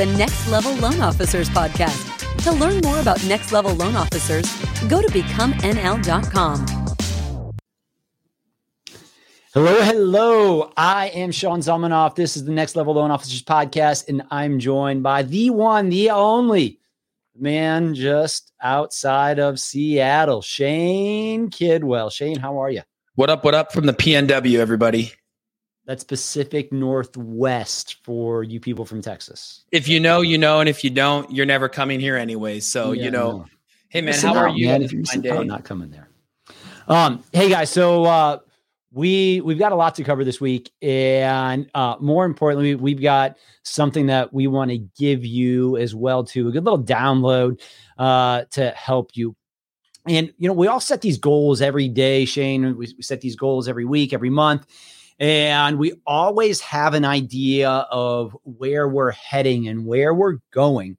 the Next Level Loan Officers podcast. To learn more about Next Level Loan Officers, go to becomenl.com. Hello, hello. I am Sean Zalmanoff. This is the Next Level Loan Officers podcast, and I'm joined by the one, the only man just outside of Seattle, Shane Kidwell. Shane, how are you? What up? What up from the PNW, everybody? That's Pacific Northwest for you people from Texas. If you know, you know, and if you don't, you're never coming here anyway. So yeah, you know, no. hey man, listen how out, are you? Man, if you're not coming there. Um, hey guys, so uh, we we've got a lot to cover this week, and uh, more importantly, we've got something that we want to give you as well too a good little download uh, to help you. And you know, we all set these goals every day, Shane. We set these goals every week, every month and we always have an idea of where we're heading and where we're going.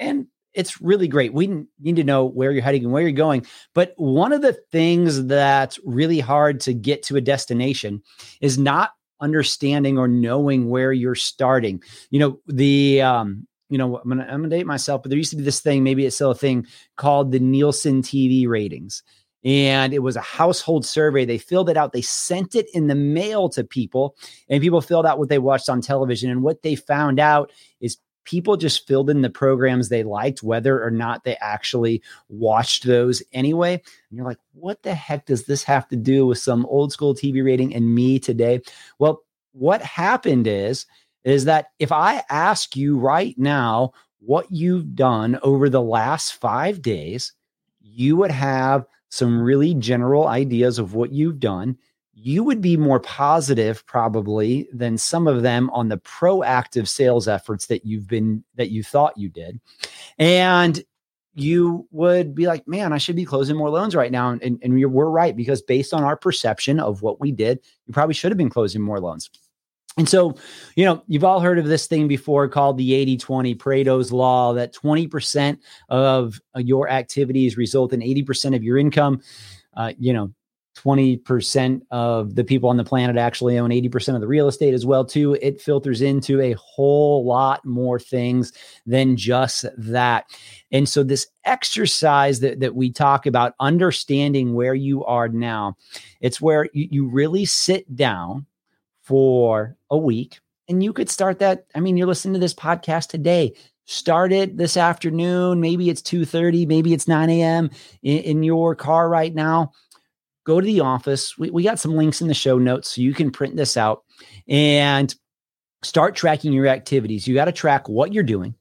And it's really great. We need to know where you're heading and where you're going. But one of the things that's really hard to get to a destination is not understanding or knowing where you're starting. You know, the um, you know, I'm gonna I'm gonna date myself, but there used to be this thing, maybe it's still a thing called the Nielsen TV ratings and it was a household survey. They filled it out, they sent it in the mail to people, and people filled out what they watched on television. And what they found out is people just filled in the programs they liked, whether or not they actually watched those anyway. And you're like, what the heck does this have to do with some old school TV rating and me today? Well, what happened is, is that if I ask you right now what you've done over the last five days, you would have some really general ideas of what you've done, you would be more positive probably than some of them on the proactive sales efforts that you've been that you thought you did. And you would be like, man, I should be closing more loans right now. And, and we're right because based on our perception of what we did, you probably should have been closing more loans. And so, you know, you've all heard of this thing before called the 80 20 Pareto's Law that 20% of uh, your activities result in 80% of your income. Uh, you know, 20% of the people on the planet actually own 80% of the real estate as well too it filters into a whole lot more things than just that and so this exercise that, that we talk about understanding where you are now it's where you, you really sit down for a week. And you could start that. I mean, you're listening to this podcast today. Start it this afternoon. Maybe it's 2:30, maybe it's 9 a.m. In, in, your car right now. Go to the office. We, we got some links in the show notes so you can print this out and start tracking your activities. You got to track what you're doing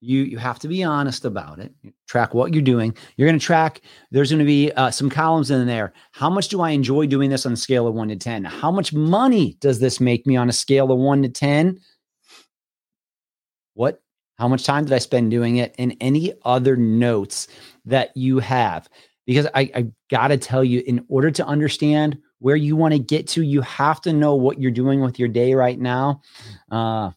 you you have to be honest about it track what you're doing. You're going to track there's going to be uh, some columns in there. How much do i enjoy doing this on a scale of 1 to 10 how much money does this make me on a scale of 1 to 10 what how much time did i spend doing it? And any other notes that you have. Because i, I got to tell you in order to understand where you want to get to you have to know what you're doing with your day right now. Uh,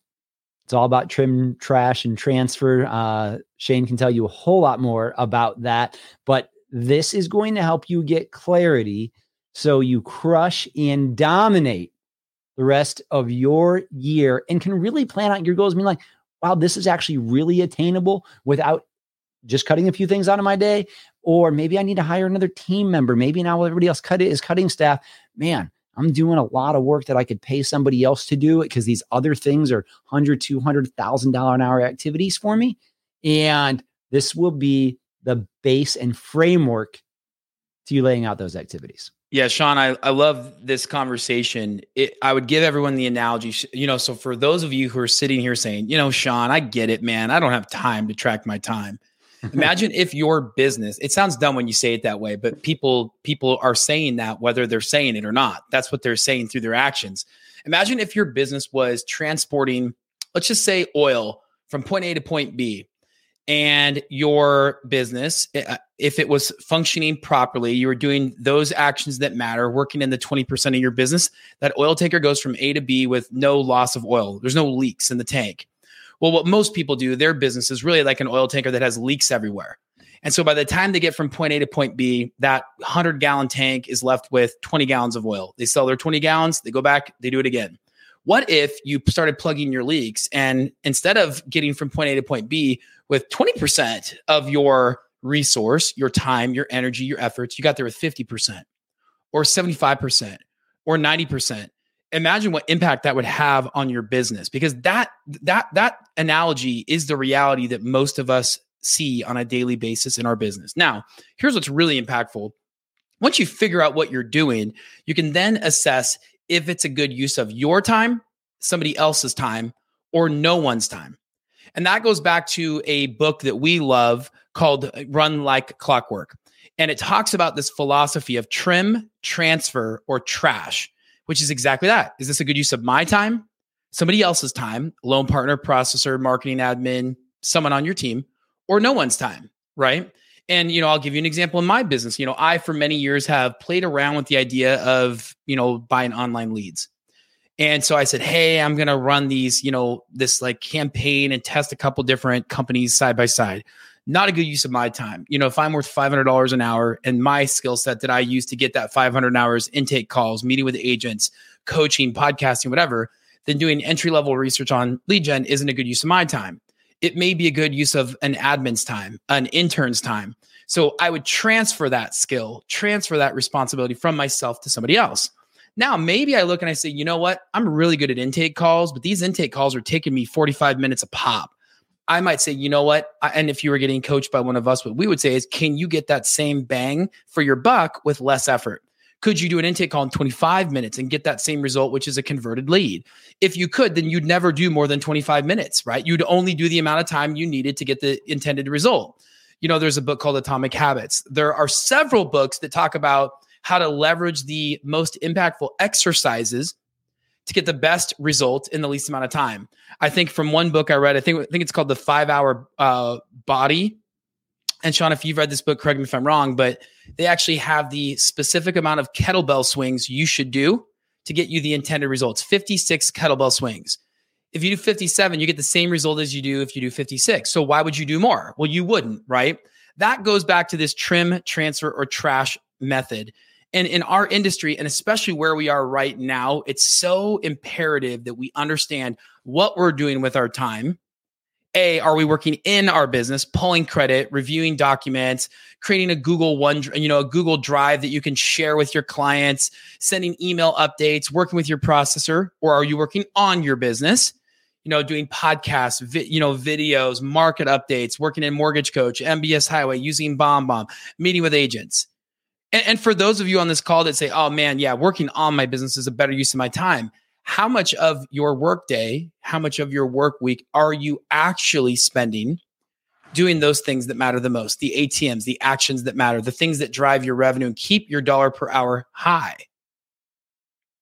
it's all about trim, trash, and transfer. Uh, Shane can tell you a whole lot more about that, but this is going to help you get clarity so you crush and dominate the rest of your year and can really plan out your goals. I mean, like, wow, this is actually really attainable without just cutting a few things out of my day. Or maybe I need to hire another team member. Maybe now everybody else cut it is cutting staff. Man, I'm doing a lot of work that I could pay somebody else to do because these other things are hundred, two hundred thousand dollar an hour activities for me. And this will be the base and framework to you laying out those activities. Yeah, Sean, I, I love this conversation. It, I would give everyone the analogy, you know, so for those of you who are sitting here saying, you know, Sean, I get it, man. I don't have time to track my time. Imagine if your business, it sounds dumb when you say it that way, but people people are saying that whether they're saying it or not. That's what they're saying through their actions. Imagine if your business was transporting, let's just say oil from point A to point B and your business uh, if it was functioning properly you were doing those actions that matter working in the 20% of your business that oil tanker goes from a to b with no loss of oil there's no leaks in the tank well, what most people do, their business is really like an oil tanker that has leaks everywhere. And so by the time they get from point A to point B, that 100 gallon tank is left with 20 gallons of oil. They sell their 20 gallons, they go back, they do it again. What if you started plugging your leaks and instead of getting from point A to point B with 20% of your resource, your time, your energy, your efforts, you got there with 50% or 75% or 90%. Imagine what impact that would have on your business because that that that analogy is the reality that most of us see on a daily basis in our business. Now, here's what's really impactful. Once you figure out what you're doing, you can then assess if it's a good use of your time, somebody else's time, or no one's time. And that goes back to a book that we love called uh, Run Like Clockwork. And it talks about this philosophy of trim, transfer, or trash, which is exactly that. Is this a good use of my time, somebody else's time, loan partner, processor, marketing admin, someone on your team, or no one's time, right? And you know, I'll give you an example in my business. You know, I for many years have played around with the idea of, you know, buying online leads. And so I said, "Hey, I'm going to run these, you know, this like campaign and test a couple different companies side by side." Not a good use of my time. You know, if I'm worth $500 an hour and my skill set that I use to get that 500 hours intake calls, meeting with agents, coaching, podcasting, whatever, then doing entry level research on lead gen isn't a good use of my time it may be a good use of an admin's time, an intern's time. So I would transfer that skill, transfer that responsibility from myself to somebody else. Now, maybe I look and I say, you know what? I'm really good at intake calls, but these intake calls are taking me 45 minutes a pop. I might say, you know what? And if you were getting coached by one of us, what we would say is, can you get that same bang for your buck with less effort? Could you do an intake call in 25 minutes and get that same result, which is a converted lead? If you could, then you'd never do more than 25 minutes, right? You'd only do the amount of time you needed to get the intended result. You know, there's a book called Atomic Habits. There are several books that talk about how to leverage the most impactful exercises to get the best result in the least amount of time. I think from one book I read, I think I think it's called the Five Hour uh, Body. And Sean, if you've read this book, correct me if I'm wrong, but they actually have the specific amount of kettlebell swings you should do to get you the intended results 56 kettlebell swings. If you do 57, you get the same result as you do if you do 56. So why would you do more? Well, you wouldn't, right? That goes back to this trim, transfer, or trash method. And in our industry, and especially where we are right now, it's so imperative that we understand what we're doing with our time a, are we working in our business, pulling credit, reviewing documents, creating a Google One, you know, a Google Drive that you can share with your clients, sending email updates, working with your processor, or are you working on your business? You know, doing podcasts, vi- you know, videos, market updates, working in Mortgage Coach, MBS Highway, using BombBomb, meeting with agents. And, and for those of you on this call that say, "Oh man, yeah, working on my business is a better use of my time," how much of your workday, how much of your work week are you actually spending doing those things that matter the most, the ATMs, the actions that matter, the things that drive your revenue and keep your dollar per hour high?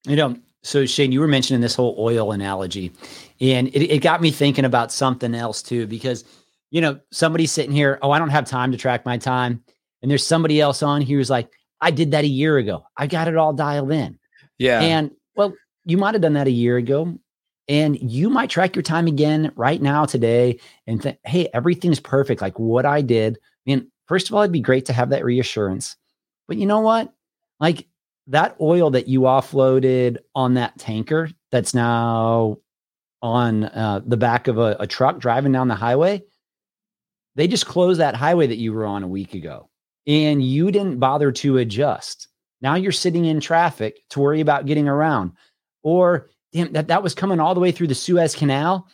You know, so Shane, you were mentioning this whole oil analogy, and it, it got me thinking about something else too, because you know, somebody's sitting here, oh, I don't have time to track my time. And there's somebody else on here who's like, I did that a year ago. I got it all dialed in. Yeah. And well, you might have done that a year ago and you might track your time again right now today and think hey everything's perfect like what i did i mean first of all it'd be great to have that reassurance but you know what like that oil that you offloaded on that tanker that's now on uh, the back of a, a truck driving down the highway they just closed that highway that you were on a week ago and you didn't bother to adjust now you're sitting in traffic to worry about getting around or damn, that, that was coming all the way through the Suez Canal.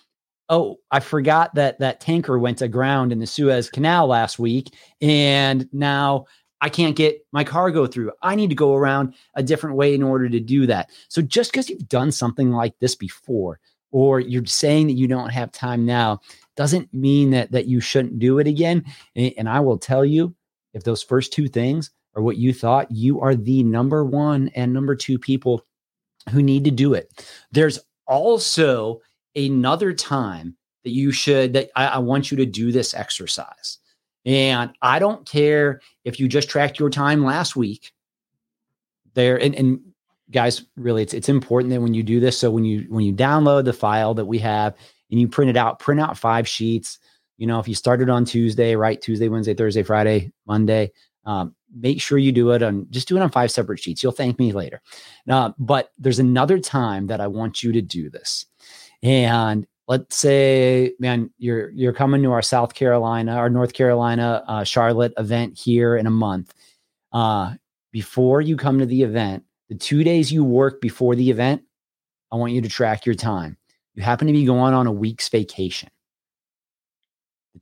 Oh, I forgot that that tanker went aground in the Suez Canal last week. And now I can't get my cargo through. I need to go around a different way in order to do that. So just because you've done something like this before, or you're saying that you don't have time now, doesn't mean that that you shouldn't do it again. And, and I will tell you, if those first two things are what you thought, you are the number one and number two people who need to do it. There's also another time that you should, that I, I want you to do this exercise. And I don't care if you just tracked your time last week there. And, and guys, really, it's, it's important that when you do this, so when you, when you download the file that we have and you print it out, print out five sheets, you know, if you started on Tuesday, right? Tuesday, Wednesday, Thursday, Friday, Monday, um, make sure you do it on just do it on five separate sheets. You'll thank me later. Uh, but there's another time that I want you to do this. And let's say, man, you're you're coming to our South Carolina, our North Carolina, uh, Charlotte event here in a month. Uh, before you come to the event, the two days you work before the event, I want you to track your time. You happen to be going on a week's vacation.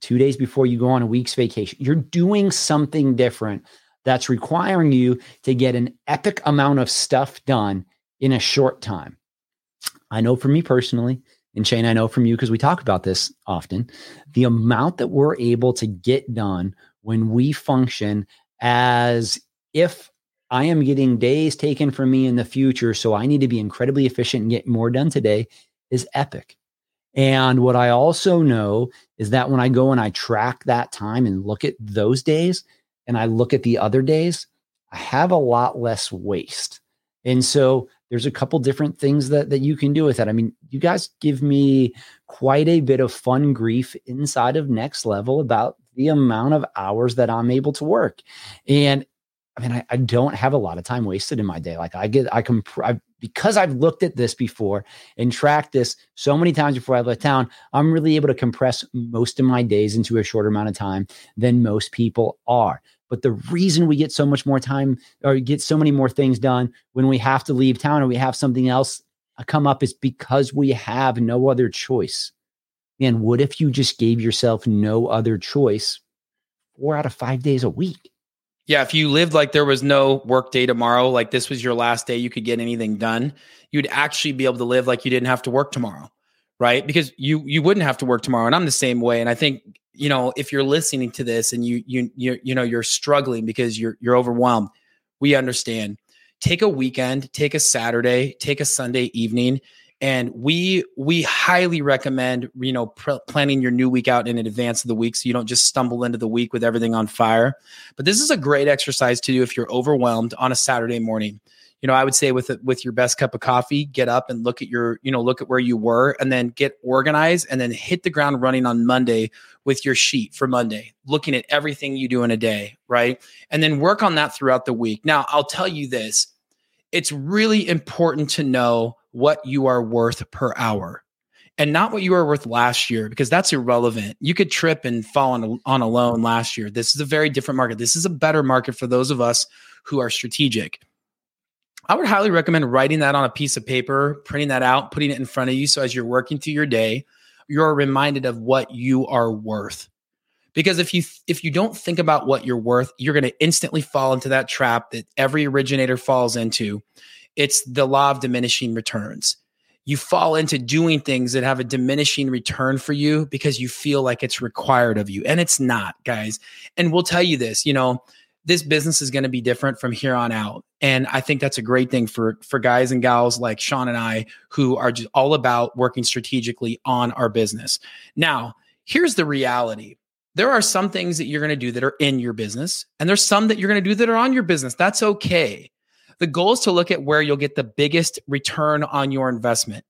Two days before you go on a week's vacation, you're doing something different that's requiring you to get an epic amount of stuff done in a short time. I know for me personally, and Shane, I know from you because we talk about this often, the amount that we're able to get done when we function as if I am getting days taken from me in the future. So I need to be incredibly efficient and get more done today is epic. And what I also know is that when I go and I track that time and look at those days and I look at the other days, I have a lot less waste. And so there's a couple different things that that you can do with that. I mean, you guys give me quite a bit of fun grief inside of next level about the amount of hours that I'm able to work. And I mean, I, I, don't have a lot of time wasted in my day. Like I get, I can, I, because I've looked at this before and tracked this so many times before I left town, I'm really able to compress most of my days into a shorter amount of time than most people are. But the reason we get so much more time or get so many more things done when we have to leave town or we have something else uh, come up is because we have no other choice. And what if you just gave yourself no other choice four out of five days a week? Yeah, if you lived like there was no work day tomorrow, like this was your last day, you could get anything done, you'd actually be able to live like you didn't have to work tomorrow, right? Because you you wouldn't have to work tomorrow. And I'm the same way. And I think, you know, if you're listening to this and you you you you know you're struggling because you're you're overwhelmed, we understand. Take a weekend, take a Saturday, take a Sunday evening and we we highly recommend you know pr- planning your new week out in advance of the week so you don't just stumble into the week with everything on fire. But this is a great exercise to do if you're overwhelmed on a saturday morning. You know i would say with with your best cup of coffee get up and look at your you know look at where you were and then get organized and then hit the ground running on monday with your sheet for monday looking at everything you do in a day right? And then work on that throughout the week. Now i'll tell you this. It's really important to know what you are worth per hour and not what you were worth last year because that's irrelevant. You could trip and fall on a, on a loan last year. This is a very different market. This is a better market for those of us who are strategic. I would highly recommend writing that on a piece of paper, printing that out, putting it in front of you so as you're working through your day, you're reminded of what you are worth. Because if you if you don't think about what you're worth, you're going to instantly fall into that trap that every originator falls into it's the law of diminishing returns. You fall into doing things that have a diminishing return for you because you feel like it's required of you. And it's not, guys. And we'll tell you this, you know, this business is going to be different from here on out. And I think that's a great thing for for guys and gals like Sean and I who are just all about working strategically on our business. Now, here's the reality. There are some things that you're going to do that are in your business, and there's some that you're going to do that are on your business. That's okay. The goal is to look at where you'll get the biggest return on your investment.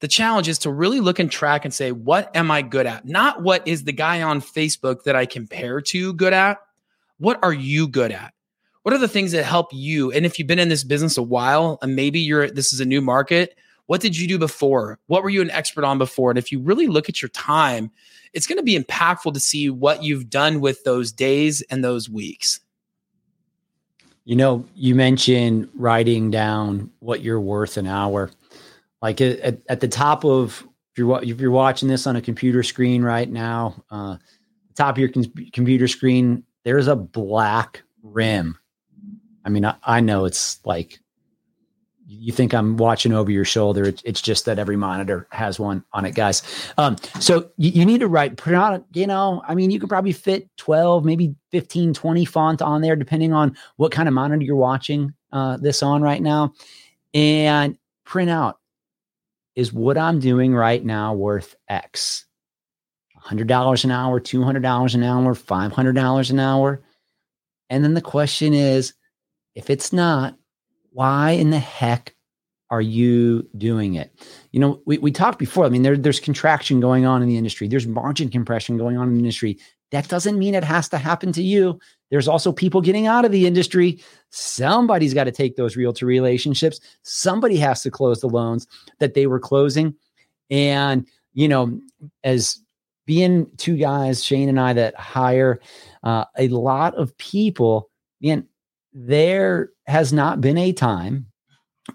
The challenge is to really look and track and say, what am I good at? Not what is the guy on Facebook that I compare to good at? What are you good at? What are the things that help you? And if you've been in this business a while and maybe you're this is a new market, what did you do before? What were you an expert on before? And if you really look at your time, it's going to be impactful to see what you've done with those days and those weeks. You know, you mentioned writing down what you're worth an hour. Like at, at the top of if you're if you're watching this on a computer screen right now, uh, the top of your com- computer screen, there's a black rim. I mean, I, I know it's like you think I'm watching over your shoulder. It's, it's just that every monitor has one on it, guys. Um, so you, you, need to write, you know, I mean, you could probably fit 12, maybe 15, 20 font on there, depending on what kind of monitor you're watching uh, this on right now. And print out is what I'm doing right now worth X? $100 an hour, $200 an hour, $500 an hour. And then the question is, if it's not, why in the heck are you doing it? You know, we, we talked before. I mean, there, there's contraction going on in the industry. There's margin compression going on in the industry That doesn't mean it has to happen to you. There's also people getting out of the industry. Somebody's got to take those realtor relationships. Somebody has to close the loans that they were closing. And, you know, as being two guys, Shane and I, that hire uh, a lot of people, man, there has not been a time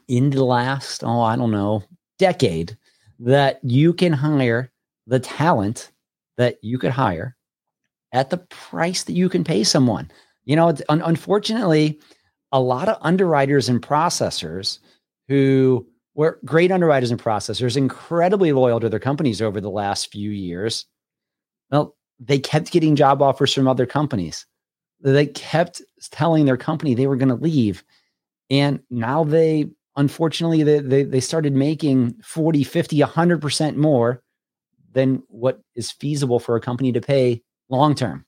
in the last, oh, I don't know, decade that you can hire the talent that you could hire at the price that you can pay someone. You know, un- unfortunately, a lot of underwriters and processors who were great underwriters and processors, incredibly loyal to their companies over the last few years. Well, they kept getting job offers from other companies. They kept telling their company they were going to leave. And now they, unfortunately, they, they, they started making 40, 50, 100% more than what is feasible for a company to pay long term.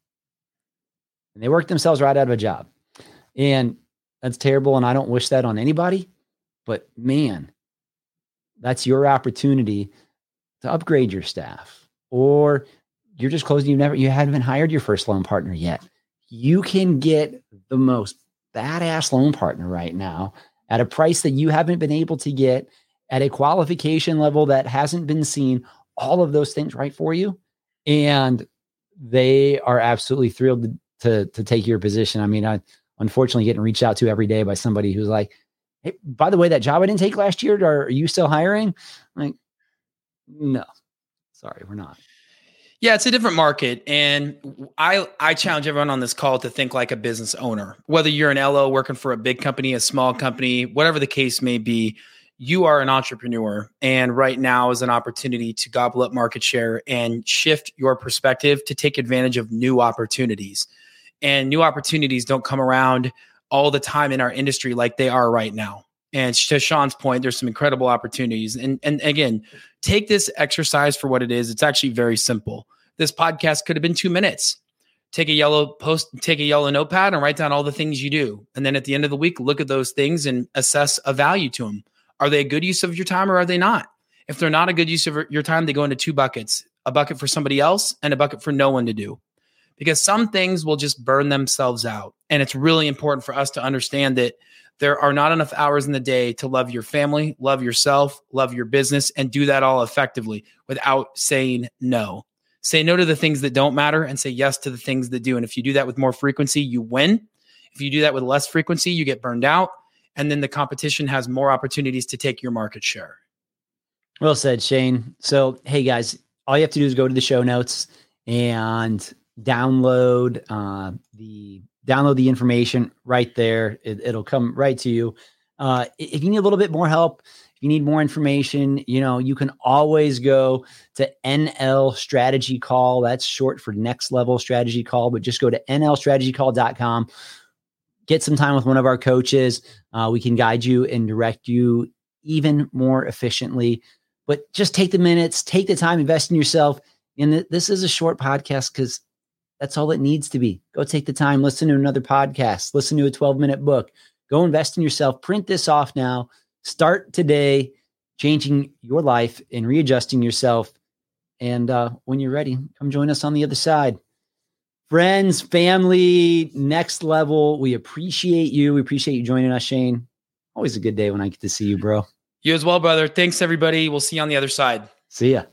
And they worked themselves right out of a job. And that's terrible. And I don't wish that on anybody. But man, that's your opportunity to upgrade your staff. Or you're just closing, you never, you haven't hired your first loan partner yet. You can get the most badass loan partner right now at a price that you haven't been able to get at a qualification level that hasn't been seen all of those things right for you. And they are absolutely thrilled to, to, to take your position. I mean, I unfortunately getting reached out to every day by somebody who's like, Hey, by the way, that job I didn't take last year, are, are you still hiring? I'm like, no, sorry, we're not. Yeah, it's a different market. And I I challenge everyone on this call to think like a business owner. Whether you're an LO working for a big company, a small company, whatever the case may be, you are an entrepreneur and right now is an opportunity to gobble up market share and shift your perspective to take advantage of new opportunities and new opportunities don't come around all the time in our industry like they are right now and to sean's point there's some incredible opportunities and and again take this exercise for what it is it's actually very simple this podcast could have been two minutes take a yellow post take a yellow notepad and write down all the things you do and then at the end of the week look at those things and assess a value to them are they a good use of your time or are they not? If they're not a good use of your time, they go into two buckets a bucket for somebody else and a bucket for no one to do. Because some things will just burn themselves out. And it's really important for us to understand that there are not enough hours in the day to love your family, love yourself, love your business, and do that all effectively without saying no. Say no to the things that don't matter and say yes to the things that do. And if you do that with more frequency, you win. If you do that with less frequency, you get burned out and then the competition has more opportunities to take your market share. Well said, Shane. So, hey guys, all you have to do is go to the show notes and download uh, the download the information right there. It, will come right to you. Uh, if you need a little bit more help, if you need more information, you know, you can always go to NL Strategy Call. That's short for Next Level Strategy Call, but just go to nlstrategycall.com get some time with one of our coaches. Uh, we can guide you and direct you even more efficiently. But just take the minutes, take the time, invest in yourself. And th- this is a short podcast because that's all it needs to be. Go take the time, listen to another podcast, listen to a 12 minute book, go invest in yourself, print this off now, start today, changing your life and readjusting yourself. And uh, when you're ready, come join us on the other side friends, family, next level. We appreciate you. We appreciate you joining us, Shane. Always a good day when I get to see you, bro. You as well, brother. Thanks, everybody. We'll see you on the other side. See ya.